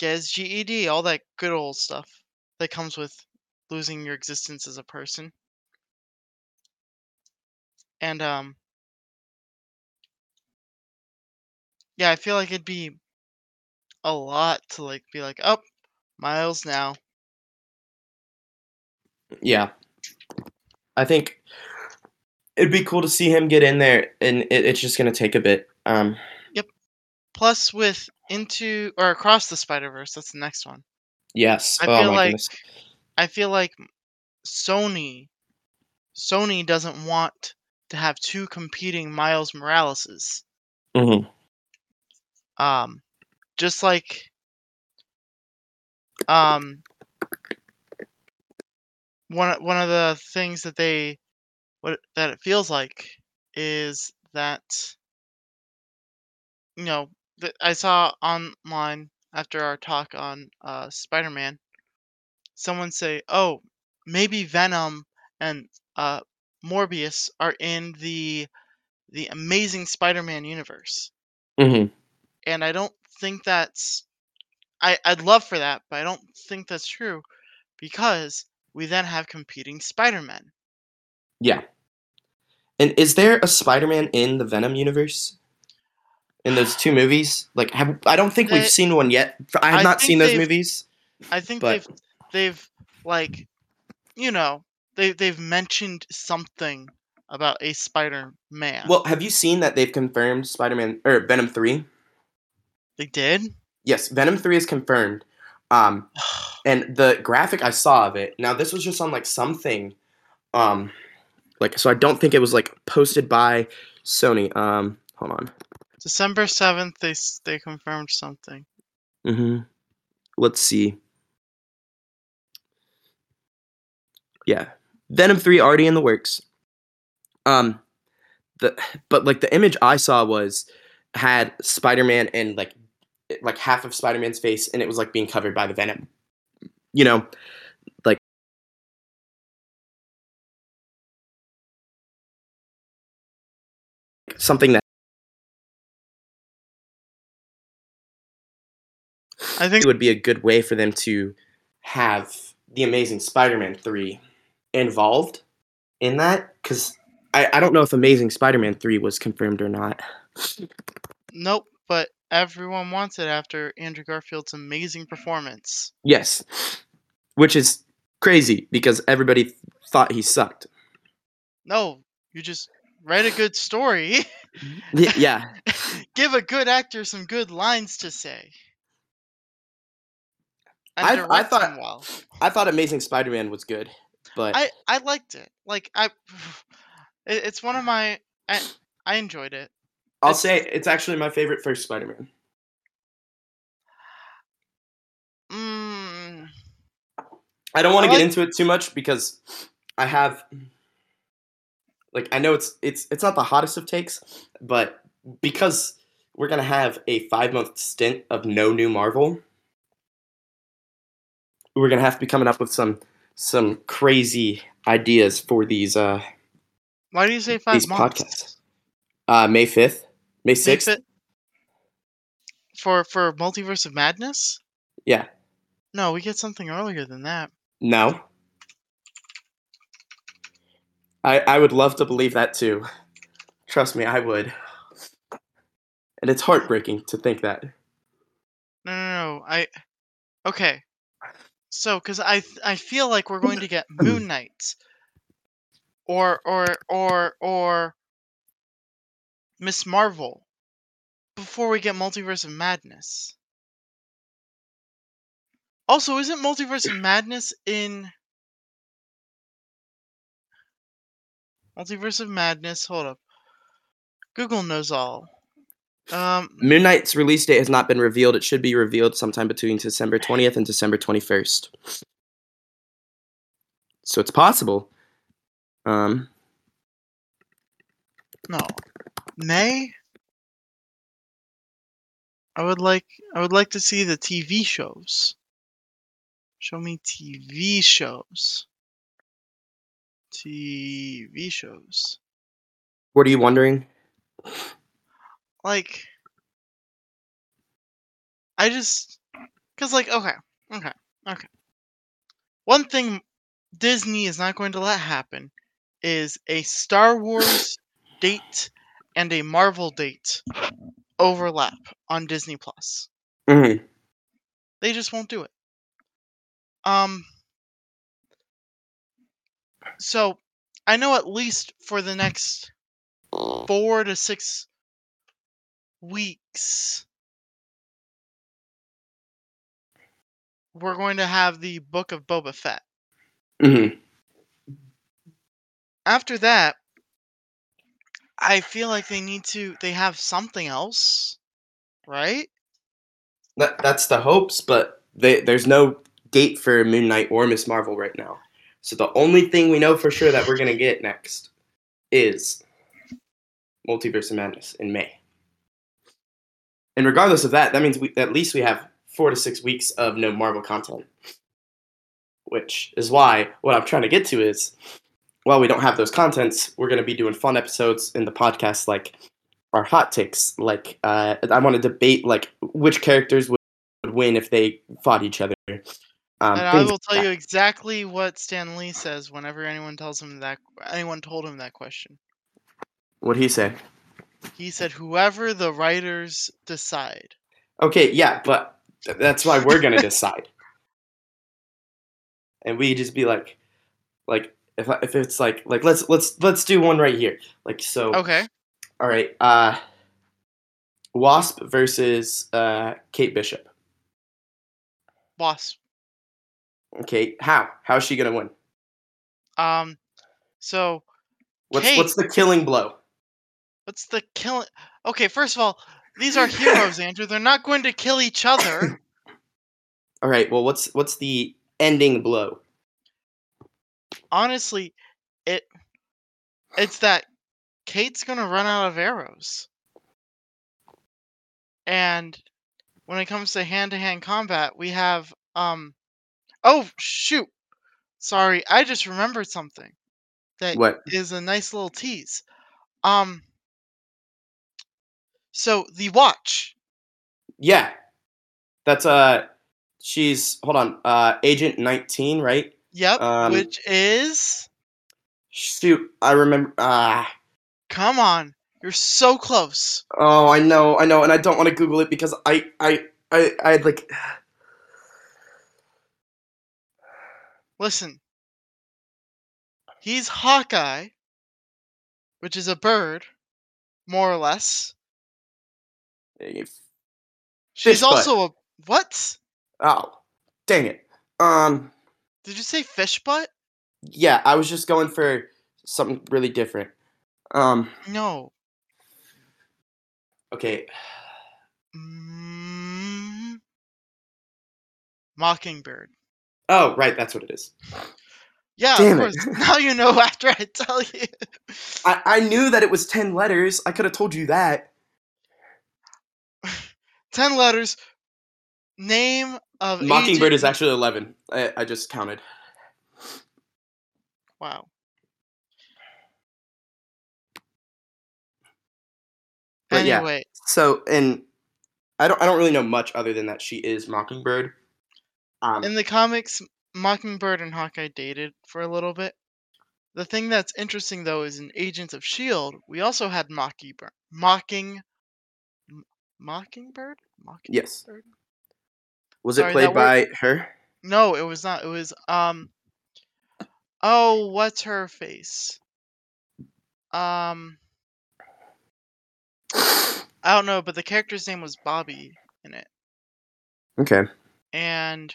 get his GED, all that good old stuff that comes with losing your existence as a person. And um yeah, I feel like it'd be a lot to like be like, "Oh, Miles now." Yeah. I think it'd be cool to see him get in there, and it, it's just gonna take a bit. Um, yep. Plus with into or across the Spider-Verse, that's the next one. yes. I oh feel my like goodness. I feel like Sony Sony doesn't want to have two competing Miles Moraleses. hmm Um just like um one one of the things that they what that it feels like is that you know that I saw online after our talk on uh, Spider-Man, someone say, "Oh, maybe Venom and uh, Morbius are in the the Amazing Spider-Man universe," hmm and I don't think that's. I I'd love for that, but I don't think that's true because we then have competing Spider-Men. Yeah. And is there a Spider-Man in the Venom universe? In those two movies? Like, have I don't think we've seen one yet. I have I not seen those movies. I think But- they've they've like you know they they've mentioned something about a Spider-Man. Well, have you seen that they've confirmed Spider-Man or Venom three? they did. Yes, Venom three is confirmed. Um, and the graphic I saw of it. Now this was just on like something, um, like so I don't think it was like posted by Sony. Um, hold on. December seventh, they they confirmed something. Mm-hmm. Let's see. Yeah, Venom three already in the works. Um, the but like the image I saw was had Spider Man and like like half of Spider Man's face, and it was like being covered by the Venom. You know, like something that I think it would be a good way for them to have the Amazing Spider-Man three involved in that because I, I don't know if Amazing Spider-Man three was confirmed or not. nope, but everyone wants it after Andrew Garfield's amazing performance. Yes, which is crazy because everybody thought he sucked. No, you just write a good story, yeah, give a good actor some good lines to say. I- I thought- well. I thought Amazing Spider-Man was good, but I I liked it. Like I, it, it's one of my. I I enjoyed it. I'll it's- say it's actually my favorite first Spider-Man. Mm, I don't want to get like- into it too much because I have like I know it's it's it's not the hottest of takes, but because we're gonna have a five month stint of no new Marvel, we're gonna have to be coming up with some some crazy ideas for these uh why do you say five these months? podcasts. Uh May fifth, May sixth. For for Multiverse of Madness? Yeah. No, we get something earlier than that. No. I I would love to believe that too. Trust me, I would. And it's heartbreaking to think that. No, no, no. I okay. So, because I I feel like we're going to get Moon Knight, or or or or Miss Marvel, before we get Multiverse of Madness. Also, isn't Multiverse of Madness in Multiverse of Madness? Hold up. Google knows all. Um, Moon Knight's release date has not been revealed. It should be revealed sometime between December 20th and December 21st. So it's possible. Um, No. May? I would like I would like to see the TV shows. Show me TV shows. TV shows. what are you wondering? Like I just cuz like okay, okay, okay. One thing Disney is not going to let happen is a Star Wars date and a Marvel date overlap on Disney Plus. Mm-hmm. They just won't do it. Um so I know at least for the next 4 to 6 weeks we're going to have the book of Boba Fett. Mm-hmm. After that I feel like they need to they have something else, right? That that's the hopes, but they, there's no date for Moon Knight or Miss Marvel right now. So the only thing we know for sure that we're gonna get next is Multiverse of Madness in May. And regardless of that, that means we at least we have four to six weeks of no Marvel content. Which is why what I'm trying to get to is while we don't have those contents, we're gonna be doing fun episodes in the podcast like our hot takes. Like uh, I want to debate like which characters would, win if they fought each other. Um, and I will tell you exactly what Stan Lee says whenever anyone tells him that anyone told him that question. What'd he say? He said whoever the writers decide. Okay, yeah, but th- that's why we're gonna decide. And we just be like, like if I- if it's like like let's let's let's do one right here. Like so. Okay. All right. Uh, Wasp versus uh Kate Bishop. Boss. Okay, how how's she gonna win? Um so What's Kate- what's the killing blow? what's the killing Okay, first of all, these are heroes, Andrew. They're not going to kill each other. All right. Well, what's what's the ending blow? Honestly, it it's that Kate's gonna run out of arrows. And when it comes to hand to hand combat, we have um oh shoot. Sorry, I just remembered something that What? is a nice little tease. Um so the watch. Yeah, that's uh, she's hold on, uh, Agent Nineteen, right? Yep, Um, which is Shoot, I remember. Ah, come on. You're so close. oh, I know, I know, and I don't want to Google it because I, I, I, I like. Listen. He's Hawkeye, which is a bird, more or less. She's Fish butt. also a what? Oh, dang it. Um, Did you say fish butt? yeah, I was just going for something really different. Um, No. okay, Mm, Mockingbird. oh, right, that's what it is. Yeah, Damn of it. Now you know after I tell you. I, I knew that it was ten letters. I could have told you that. Ten letters. Name of Mockingbird agent- is actually eleven. I, I just counted. Wow. But yeah. anyway, So, and I don't I don't really know much other than that she is Mockingbird. Um, in the comics, Mockingbird and Hawkeye dated for a little bit. The thing that's interesting though is in Agents of Shield, we also had Mockingbird. Mocking Mockingbird? Mockingbird? yes. Was Sorry, it played by her? No, it was not. It was um Oh, what's her face? Um I don't know, but the character's name was Bobbi in it. Okay. and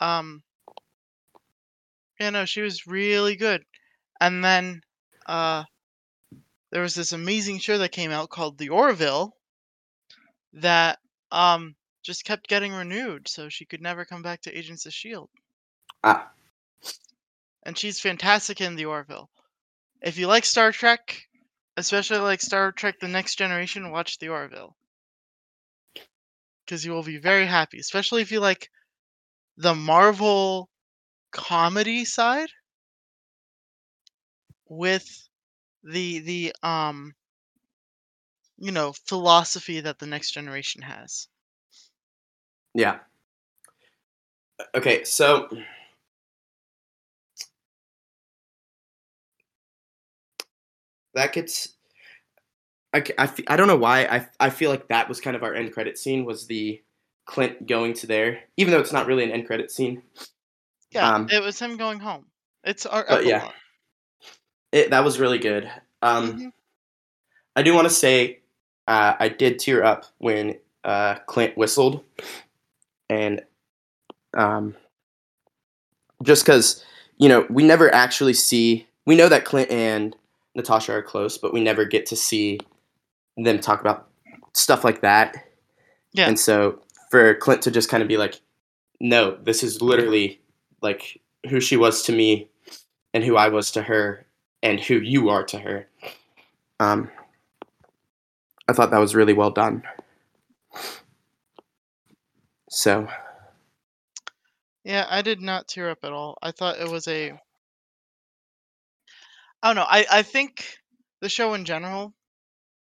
um yeah no she was really good and then uh there was this amazing show that came out called the orville that um just kept getting renewed so she could never come back to agents of shield Ah. and she's fantastic in the Orville. If you like Star Trek, especially like Star Trek: The Next Generation, watch the Orville because you will be very happy, especially if you like the Marvel comedy side with the the um you know philosophy that the next generation has. Yeah. Okay, so that gets I, I, I don't know why I, I feel like that was kind of our end credit scene was the Clint going to there even though it's not really an end credit scene Yeah, Um, it was him going home. It's our but yeah. it, that was really good um, Mhm. I do want to say uh, I did tear up when uh, Clint whistled, and um, just because you know we never actually see we know that Clint and Natasha are close, but we never get to see them talk about stuff like that. Yeah. and so for Clint to just kind of be like, "No, this is literally like who she was to me, and who I was to her, and who you are to her." Um, I thought that was really well done. So Yeah, I did not tear up at all. I thought it was a I don't know. I, I think the show in general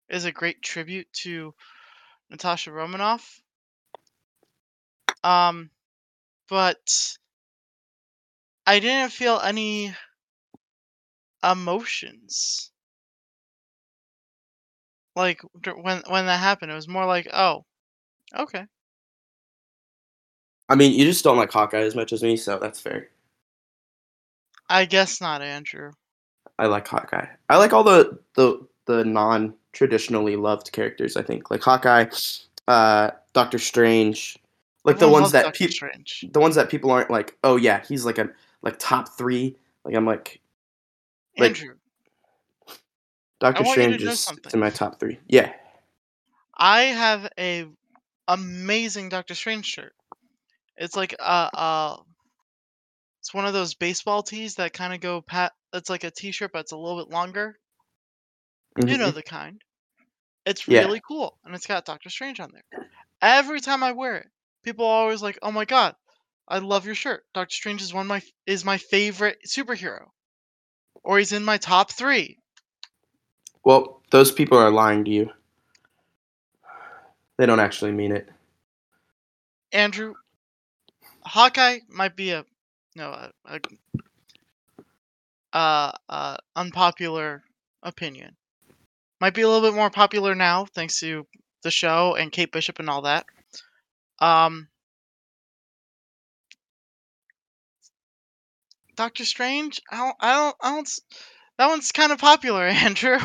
is a great tribute to Natasha Romanoff. Um but I didn't feel any emotions. Like when when that happened, it was more like, "Oh, okay." I mean, you just don't like Hawkeye as much as me, so that's fair. I guess not, Andrew. I like Hawkeye. I like all the the the non traditionally loved characters. I think like Hawkeye, uh, Doctor Strange, like the ones that people the ones that people aren't like. Oh yeah, he's like a like top three. Like I'm like like, Andrew, Doctor want you to Strange is in my top three. Yeah. I have a amazing Doctor Strange shirt. It's like uh uh it's one of those baseball tees that kind of go pat it's like a t-shirt but it's a little bit longer. You know Mhm. the kind. It's Yeah. really cool and it's got Doctor Strange on there. Every time I wear it, people are always like, "Oh my god, I love your shirt. Doctor Strange is one of my is my favorite superhero." Or he's in my top 3. Well, those people are lying to you. They don't actually mean it. Andrew Hawkeye might be a no a, a uh, uh unpopular opinion. Might be a little bit more popular now thanks to the show and Kate Bishop and all that. Um Doctor Strange, I don't I don't I don't that one's kind of popular, Andrew.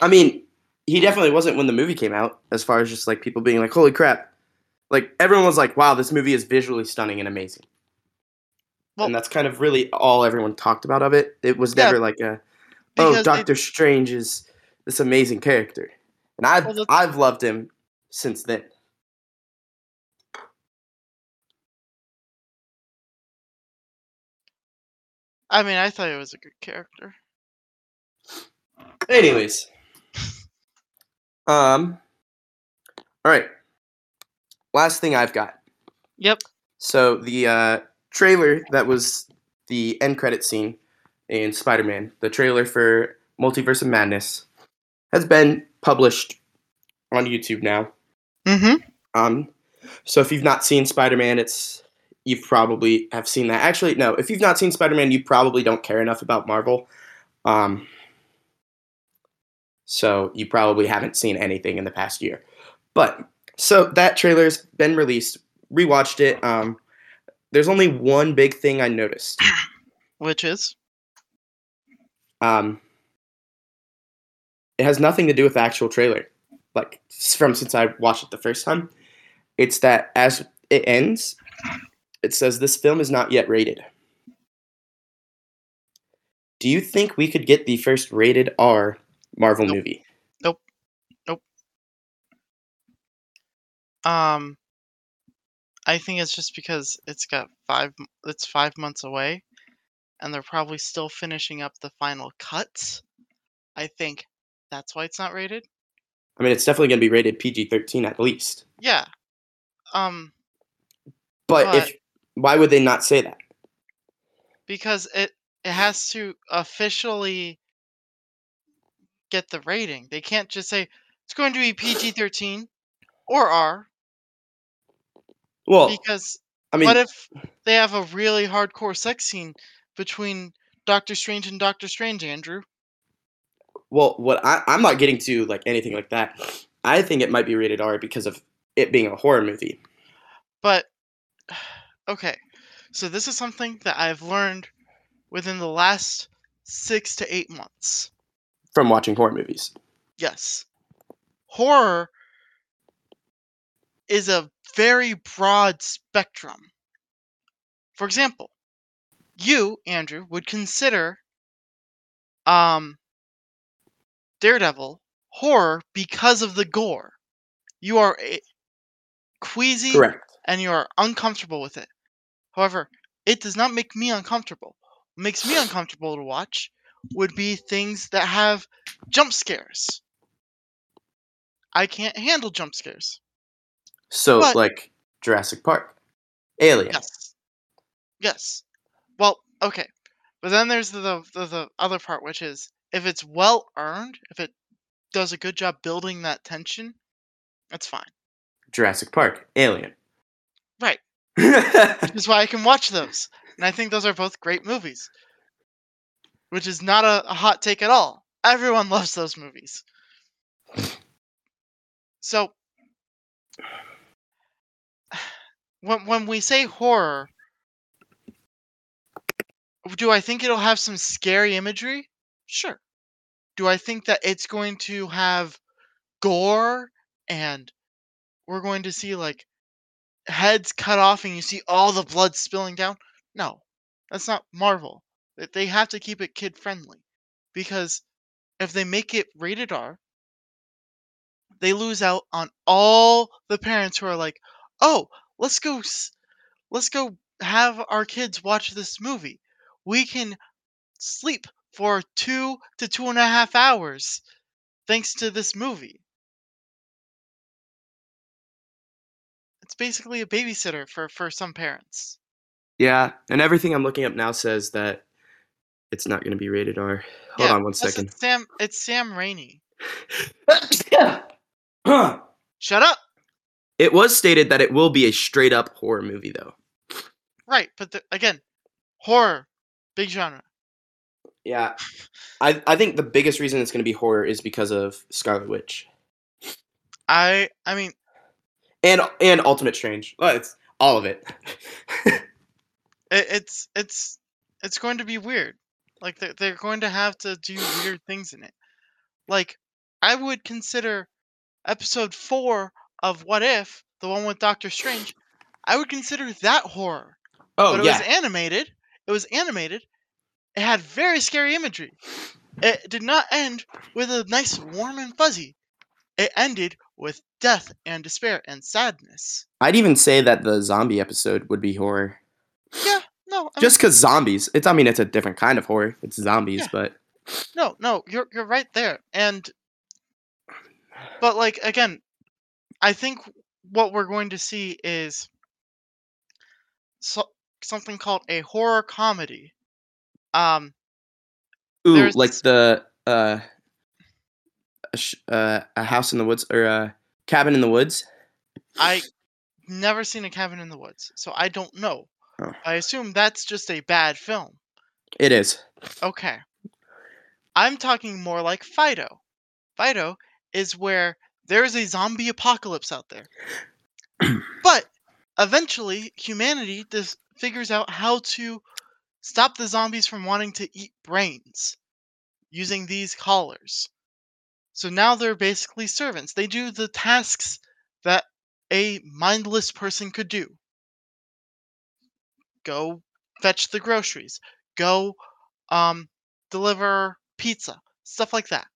I mean, he definitely wasn't when the movie came out, as far as just like people being like, holy crap. Like, everyone was like, wow, this movie is visually stunning and amazing. Well- and that's kind of really all everyone talked about of it. It was Yeah, never like a, oh, they- Doctor Strange is this amazing character. And I've, Well, I've loved him since then. I mean, I thought it was a good character. Anyways. Um, all right. Last thing I've got. Yep. So the uh, trailer that was the end credit scene in Spider-Man, the trailer for Multiverse of Madness, has been published on YouTube now. Mhm. Um, so if you've not seen Spider-Man, it's you probably have seen that. Actually, no. If you've not seen Spider-Man, you probably don't care enough about Marvel. Um, so you probably haven't seen anything in the past year. But so that trailer's been released. Rewatched it. Um, there's only one big thing I noticed. Which is Um, it has nothing to do with the actual trailer. Like from since I watched it the first time, it's that as it ends, it says this film is not yet rated. Do you think we could get the first rated R Marvel Nope. movie? Um I think it's just because it's got 5 it's 5 months away and they're probably still finishing up the final cuts. I think that's why it's not rated. I mean, it's definitely going to be rated PG thirteen at least. Yeah. Um, But, But- if why would they not say that? because it it has to officially get the rating. They can't just say it's going to be PG thirteen or R Well, because I mean, what if they have a really hardcore sex scene between Doctor Strange and Doctor Strange, Andrew? well, what I, I'm not getting to like anything like that. I think it might be rated R because of it being a horror movie. But okay, so this is something that I've learned within the last six to eight months. from watching horror movies. Yes, horror is a very broad spectrum. For example, you, Andrew, would consider um Daredevil horror because of the gore. You are queasy Correct. and you are uncomfortable with it. However, it does not make me uncomfortable. What makes me uncomfortable to watch would be things that have jump scares. I can't handle jump scares. So But- like Jurassic Park, Alien. Yes. Yes. Well, okay. But then there's the, the the the other part which is if it's well earned, if it does a good job building that tension, that's fine. Jurassic Park, Alien. Right. Which is why I can watch those. And I think those are both great movies. Which is not a, a hot take at all. Everyone loves those movies. So when when we say horror, do I think it'll have some scary imagery? Sure. Do I think that it's going to have gore and we're going to see like heads cut off and you see all the blood spilling down? No. That's not Marvel. They- have to keep it kid friendly because if they make it rated R, they lose out on all the parents who are like, "Oh, let's go let's go have our kids watch this movie. We can sleep for two to two and a half hours thanks to this movie. It's basically a babysitter for, for some parents. Yeah, and everything I'm looking up now says that it's not going to be rated R. Hold Yeah, on one second. It's Sam it's Sam. Huh. Shut up. It was stated that it will be a straight up horror movie, though. Right, but the, again, horror, big genre. Yeah, I I think the biggest reason it's going to be horror is because of Scarlet Witch I I mean, and and Ultimate Strange. Well, it's all of it. it, it's it's it's going to be weird. Like they're, they're going to have to do weird things in it. Like I would consider episode four of What If, the one with Doctor Strange, I would consider that horror. oh but it yeah, was animated. It was animated. It had very scary imagery. It did not end with a nice warm and fuzzy. It ended with death and despair and sadness. I'd even say that the zombie episode would be horror, Yeah, no, I just because zombies. It's I mean it's a different kind of horror. It's zombies, Yeah. but no, no, you're you're right there. And but like again, I think what we're going to see is so, something called a horror comedy. Um, ooh, like the uh, uh, a house in the woods or a cabin in the woods. I never seen a cabin in the woods, so I don't know. Oh. I assume that's just a bad film. It is. Okay. I'm talking more like Fido. Fido is where there's a zombie apocalypse out there. but eventually humanity just figures out how to stop the zombies from wanting to eat brains using these collars. So now they're basically servants. They do the tasks that a mindless person could do. Go fetch the groceries. Go um deliver pizza, stuff like that.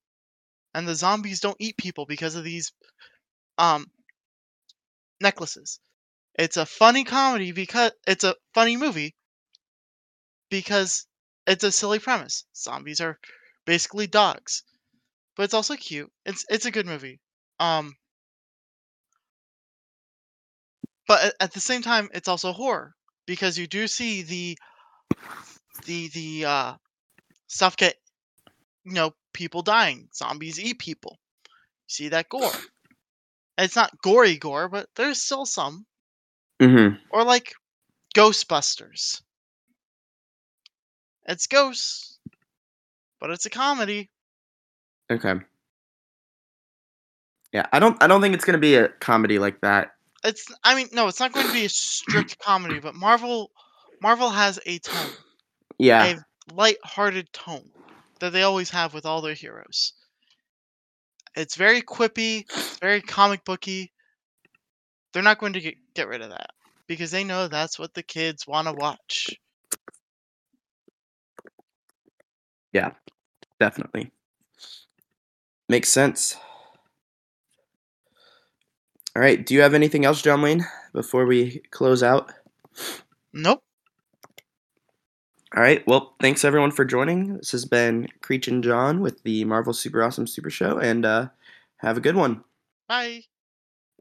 And the zombies don't eat people because of these um necklaces. It's a funny comedy because it's a funny movie because it's a silly premise. Zombies are basically dogs, but it's also cute. It's it's a good movie. Um, but at, the same time, it's also horror because you do see the the the uh, stuff get you know people dying. Zombies eat people. You see that gore. It's not gory gore, but there's still some. Mm-hmm. Or like Ghostbusters. It's ghosts, but it's a comedy. Okay. Yeah, I don't. I don't think it's gonna be a comedy like that. It's I mean, no, it's not going to be a strict comedy, but Marvel Marvel has a tone. Yeah. A light-hearted tone that they always have with all their heroes. It's very quippy, it's very comic booky. They're not going to get, get rid of that because they know that's what the kids want to watch. Yeah, definitely. Makes sense. All right. Do you have anything else, John Wayne, before we close out? Nope. All right. Well, thanks everyone for joining. This has been Creech and John with the Marvel Super Awesome Super Show, and uh, have a good one. Bye.